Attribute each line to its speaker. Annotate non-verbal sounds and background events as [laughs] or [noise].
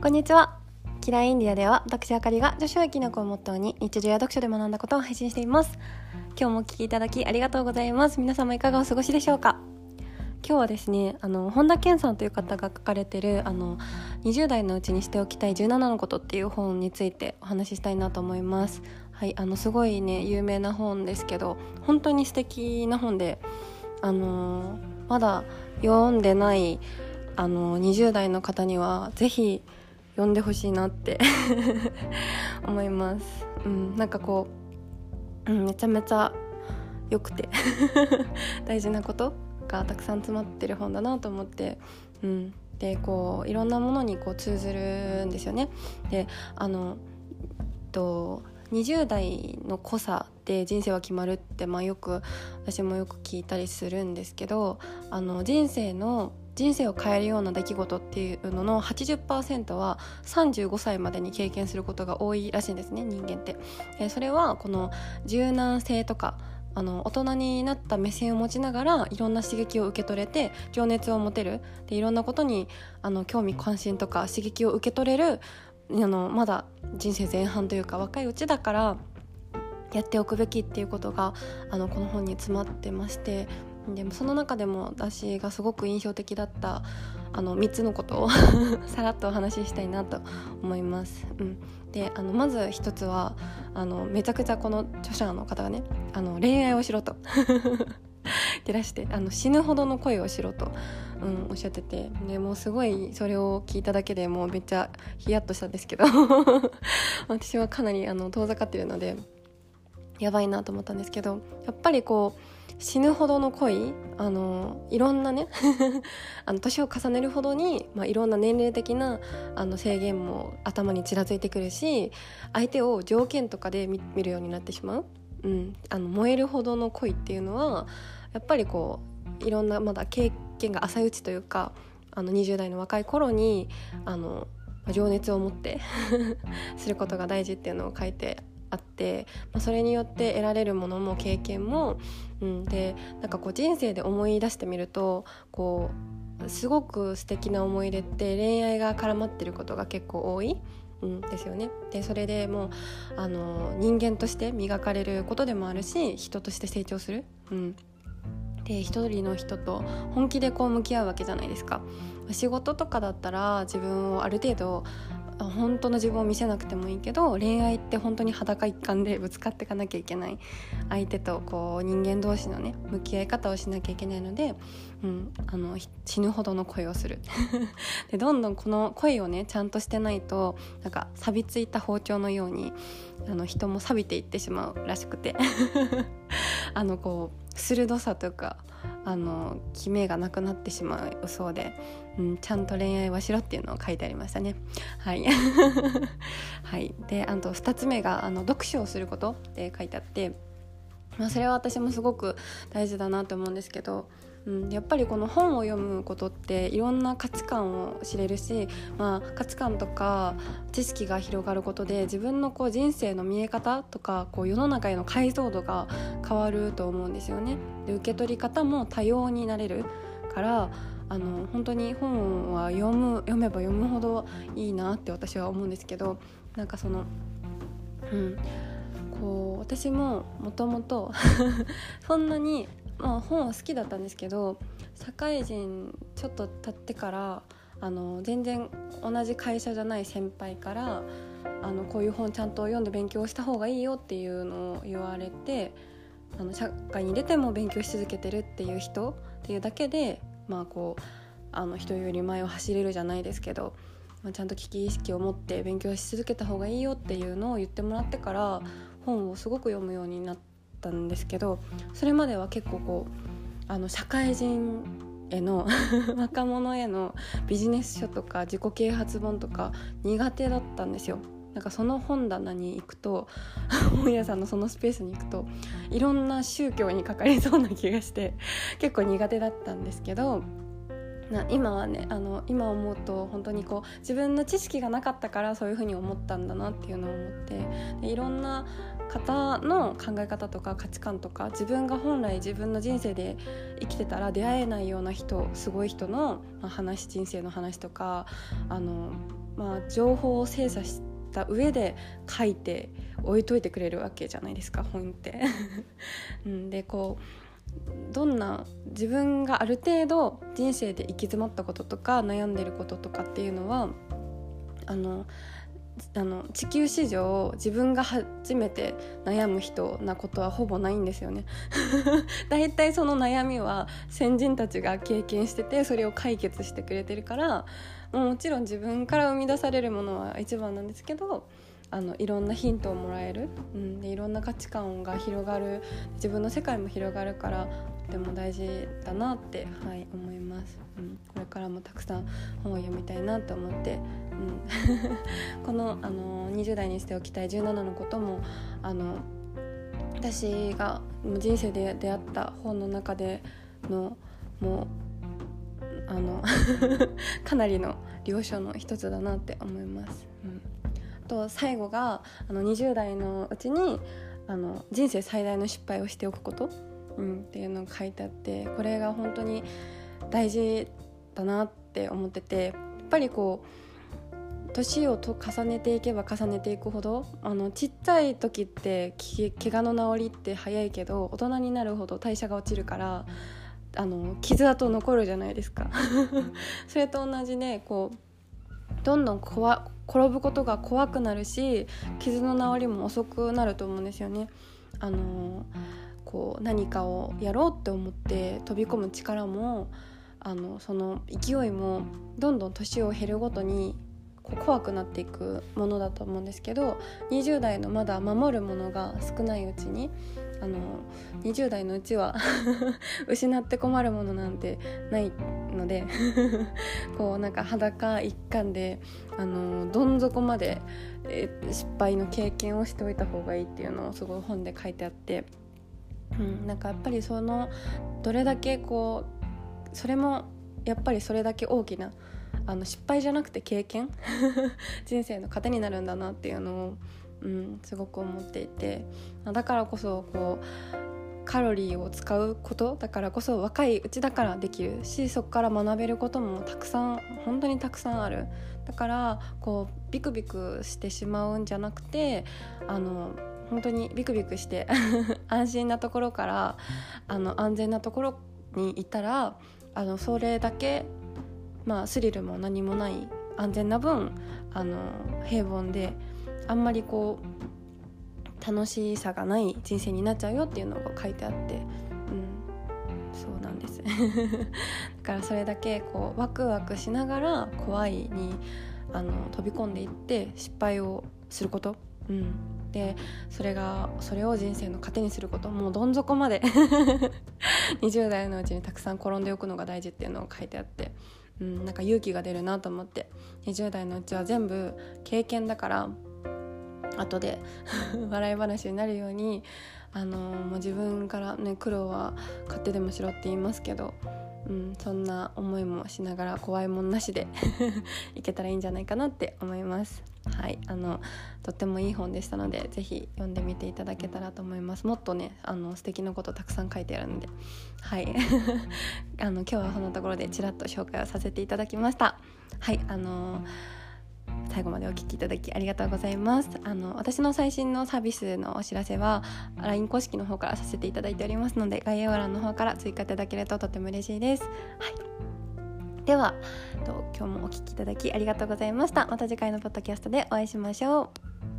Speaker 1: こんにちは。キラインディアでは私あかりが女子は生き残をモットーに日常や読書で学んだことを配信しています。今日もお聞きいただきありがとうございます。皆様いかがお過ごしでしょうか？今日はですねあの本田健さんという方が書かれてるあの20代のうちにしておきたい17のことっていう本についてお話ししたいなと思います。はいあのすごいね有名な本ですけど本当に素敵な本であのまだ読んでないあの20代の方にはぜひ読んでほしいなって [laughs] 思います、うん、なんかこう、うん、めちゃめちゃ良くて [laughs] 大事なことがたくさん詰まってる本だなと思って、うん、でこういろんなものにこう通ずるんですよね。であのと20代の濃さで人生は決まるって、まあ、よく私もよく聞いたりするんですけどあの人生の人生を変えるような出来事っていうのの80%は35歳までに経験することが多いらしいんですね人間ってえ。それはこの柔軟性とかあの大人になった目線を持ちながらいろんな刺激を受け取れて情熱を持てるでいろんなことにあの興味関心とか刺激を受け取れるあのまだ人生前半というか若いうちだからやっておくべきっていうことがあのこの本に詰まってましてでもその中でも私がすごく印象的だったあの3つのことを [laughs] さらっとお話ししたいなと思います。うん、であのまず1つはあのめちゃくちゃこの著者の方がねあの恋愛をしろと。[laughs] 照らしてあの死ぬほどの恋をしろと、うん、おっしゃっててでもうすごいそれを聞いただけでもうめっちゃヒヤッとしたんですけど [laughs] 私はかなりあの遠ざかってるのでやばいなと思ったんですけどやっぱりこう死ぬほどの恋あのいろんなね [laughs] あの年を重ねるほどに、まあ、いろんな年齢的なあの制限も頭にちらついてくるし相手を条件とかで見るようになってしまう、うん、あの燃えるほどの恋っていうのはやっぱりこういろんなまだ経験が浅いうちというかあの20代の若い頃にあの情熱を持って [laughs] することが大事っていうのを書いてあって、まあ、それによって得られるものも経験も、うん、でなんかこう人生で思い出してみるとこうすごく素敵な思い出って恋愛が絡まってることが結構多い。うん、ですよね。でそれでもうあの人間として磨かれることでもあるし人として成長する、うん、で一人の人と本気でこう向き合うわけじゃないですか。仕事とかだったら自分をある程度本当の自分を見せなくてもいいけど恋愛って本当に裸一貫でぶつかっていかなきゃいけない。相手とこう人間同士のね向き合い方をしなきゃいけないので、うん、あの死ぬほどの恋をする。[laughs] でどんどんこの恋をねちゃんとしてないとなんか錆びついた包丁のようにあの人も錆びていってしまうらしくて。[laughs] あのこう鋭さというかあの決めがなくなってしまうそうで、うん、ちゃんと恋愛はしろっていうのを書いてありましたね。はい、[laughs] はい、であと2つ目があの読書をすることって書いてあって、まあ、それは私もすごく大事だなと思うんですけどうん、やっぱりこの本を読むことっていろんな価値観を知れるし、まあ、価値観とか知識が広がることで自分のこう人生の見え方とかこう世の中への解像度が変わると思うんですよね。で受け取り方も多様になれるからあの本当に本は読む読めば読むほどいいなって私は思うんですけどなんかそのうんこう私ももともと [laughs] そんなにまあ、本は好きだったんですけど社会人ちょっと経ってからあの全然同じ会社じゃない先輩からあのこういう本ちゃんと読んで勉強した方がいいよっていうのを言われてあの社会に出ても勉強し続けてるっていう人っていうだけでまあこうあの人より前を走れるじゃないですけど、まあ、ちゃんと危機意識を持って勉強し続けた方がいいよっていうのを言ってもらってから本をすごく読むようになってったんですけどそれまでは結構こうあの社会人への [laughs] 若者へのビジネス書とか自己啓発本とか苦手だったんですよ。なんかその本棚に行くと [laughs] 本屋さんのそのスペースに行くといろんな宗教にかかりそうな気がして結構苦手だったんですけどな今はねあの今思うと本当にこう自分の知識がなかったからそういうふうに思ったんだなっていうのを思ってでいろんな方の考え方とか価値観とか自分が本来自分の人生で生きてたら出会えないような人すごい人の、話人生の話とかあの、まあ、情報を精査した上で書いて置いといてくれるわけじゃないですか本って。[laughs] でこうどんな自分がある程度人生で行き詰まったこととか悩んでることとかっていうのはあのあの地球史上自分が初めて悩む人なことはほぼないんですよね。だいたいその悩みは先人たちが経験しててそれを解決してくれてるからもちろん自分から生み出されるものは一番なんですけどあのいろんなヒントをもらえる、うん、でいろんな価値観が広がる。自分の世界も広がるからとても大事だなって、はい、思います、うん、これからもたくさん本を読みたいなと思って、うん、[laughs] このあの20代にしておきたい17のこともあの私が人生で出会った本の中でのもうあの [laughs] かなりの了承の一つだなって思います。うん。と最後があの20代のうちにあの人生最大の失敗をしておくこと、うん、っていうのが書いてあってこれが本当に大事だなって思っててやっぱりこう年をと重ねていけば重ねていくほどあのちっちゃい時ってけ怪我の治りって早いけど大人になるほど代謝が落ちるからあの傷跡残るじゃないですか。[laughs] それと同じでこうどんどん転ぶことが怖くなるし傷の治りも遅くなると思うんですよね。あのこう何かをやろうって思って飛び込む力もあのその勢いもどんどん年を減るごとに怖くなっていくものだと思うんですけど20代のまだ守るものが少ないうちにあの20代のうちは [laughs] 失って困るものなんてないので [laughs] こうなんか裸一貫であのどん底まで、失敗の経験をしておいた方がいいっていうのをすごい本で書いてあって、うん、なんかやっぱりそのどれだけこうそれもやっぱりそれだけ大きなあの失敗じゃなくて経験 [laughs] 人生の糧になるんだなっていうのをうん、すごく思っていてだからこそこうカロリーを使うことだからこそ若いうちだからできるしそこから学べることもたくさん本当にたくさんある。だからこうビクビクしてしまうんじゃなくてあの本当にビクビクして [laughs] 安心なところからあの安全なところにいたらあのそれだけ、まあ、スリルも何もない安全な分あの平凡であんまりこう楽しさがない人生になっちゃうよっていうのが書いてあって、うん、そうなんです。[laughs] だからそれだけこうワクワクしながら怖いにあの飛び込んでいって失敗をすること、うん、でそれがそれを人生の糧にすることもうどん底まで。[laughs] 20代のうちにたくさん転んでおくのが大事っていうのを書いてあって、うん、なんか勇気が出るなと思って。20代のうちは全部経験だから後で [laughs] 笑い話になるようにあのもう自分からね苦労は勝手でもしろって言いますけど、うん、そんな思いもしながら怖いもんなしで [laughs] いけたらいいんじゃないかなって思います。はいあのとってもいい本でしたので是非読んでみていただけたらと思います。もっとねあの素敵なことたくさん書いてあるのではい。[laughs] あの今日はそんなところでちらっと紹介をさせていただきました。はいあのー最後までお聴きいただきありがとうございます。あの私の最新のサービスのお知らせは LINE 公式の方からさせていただいておりますので概要欄の方から追加いただけるととても嬉しいです。はい。では今日もお聴きいただきありがとうございました。また次回のポッドキャストでお会いしましょう。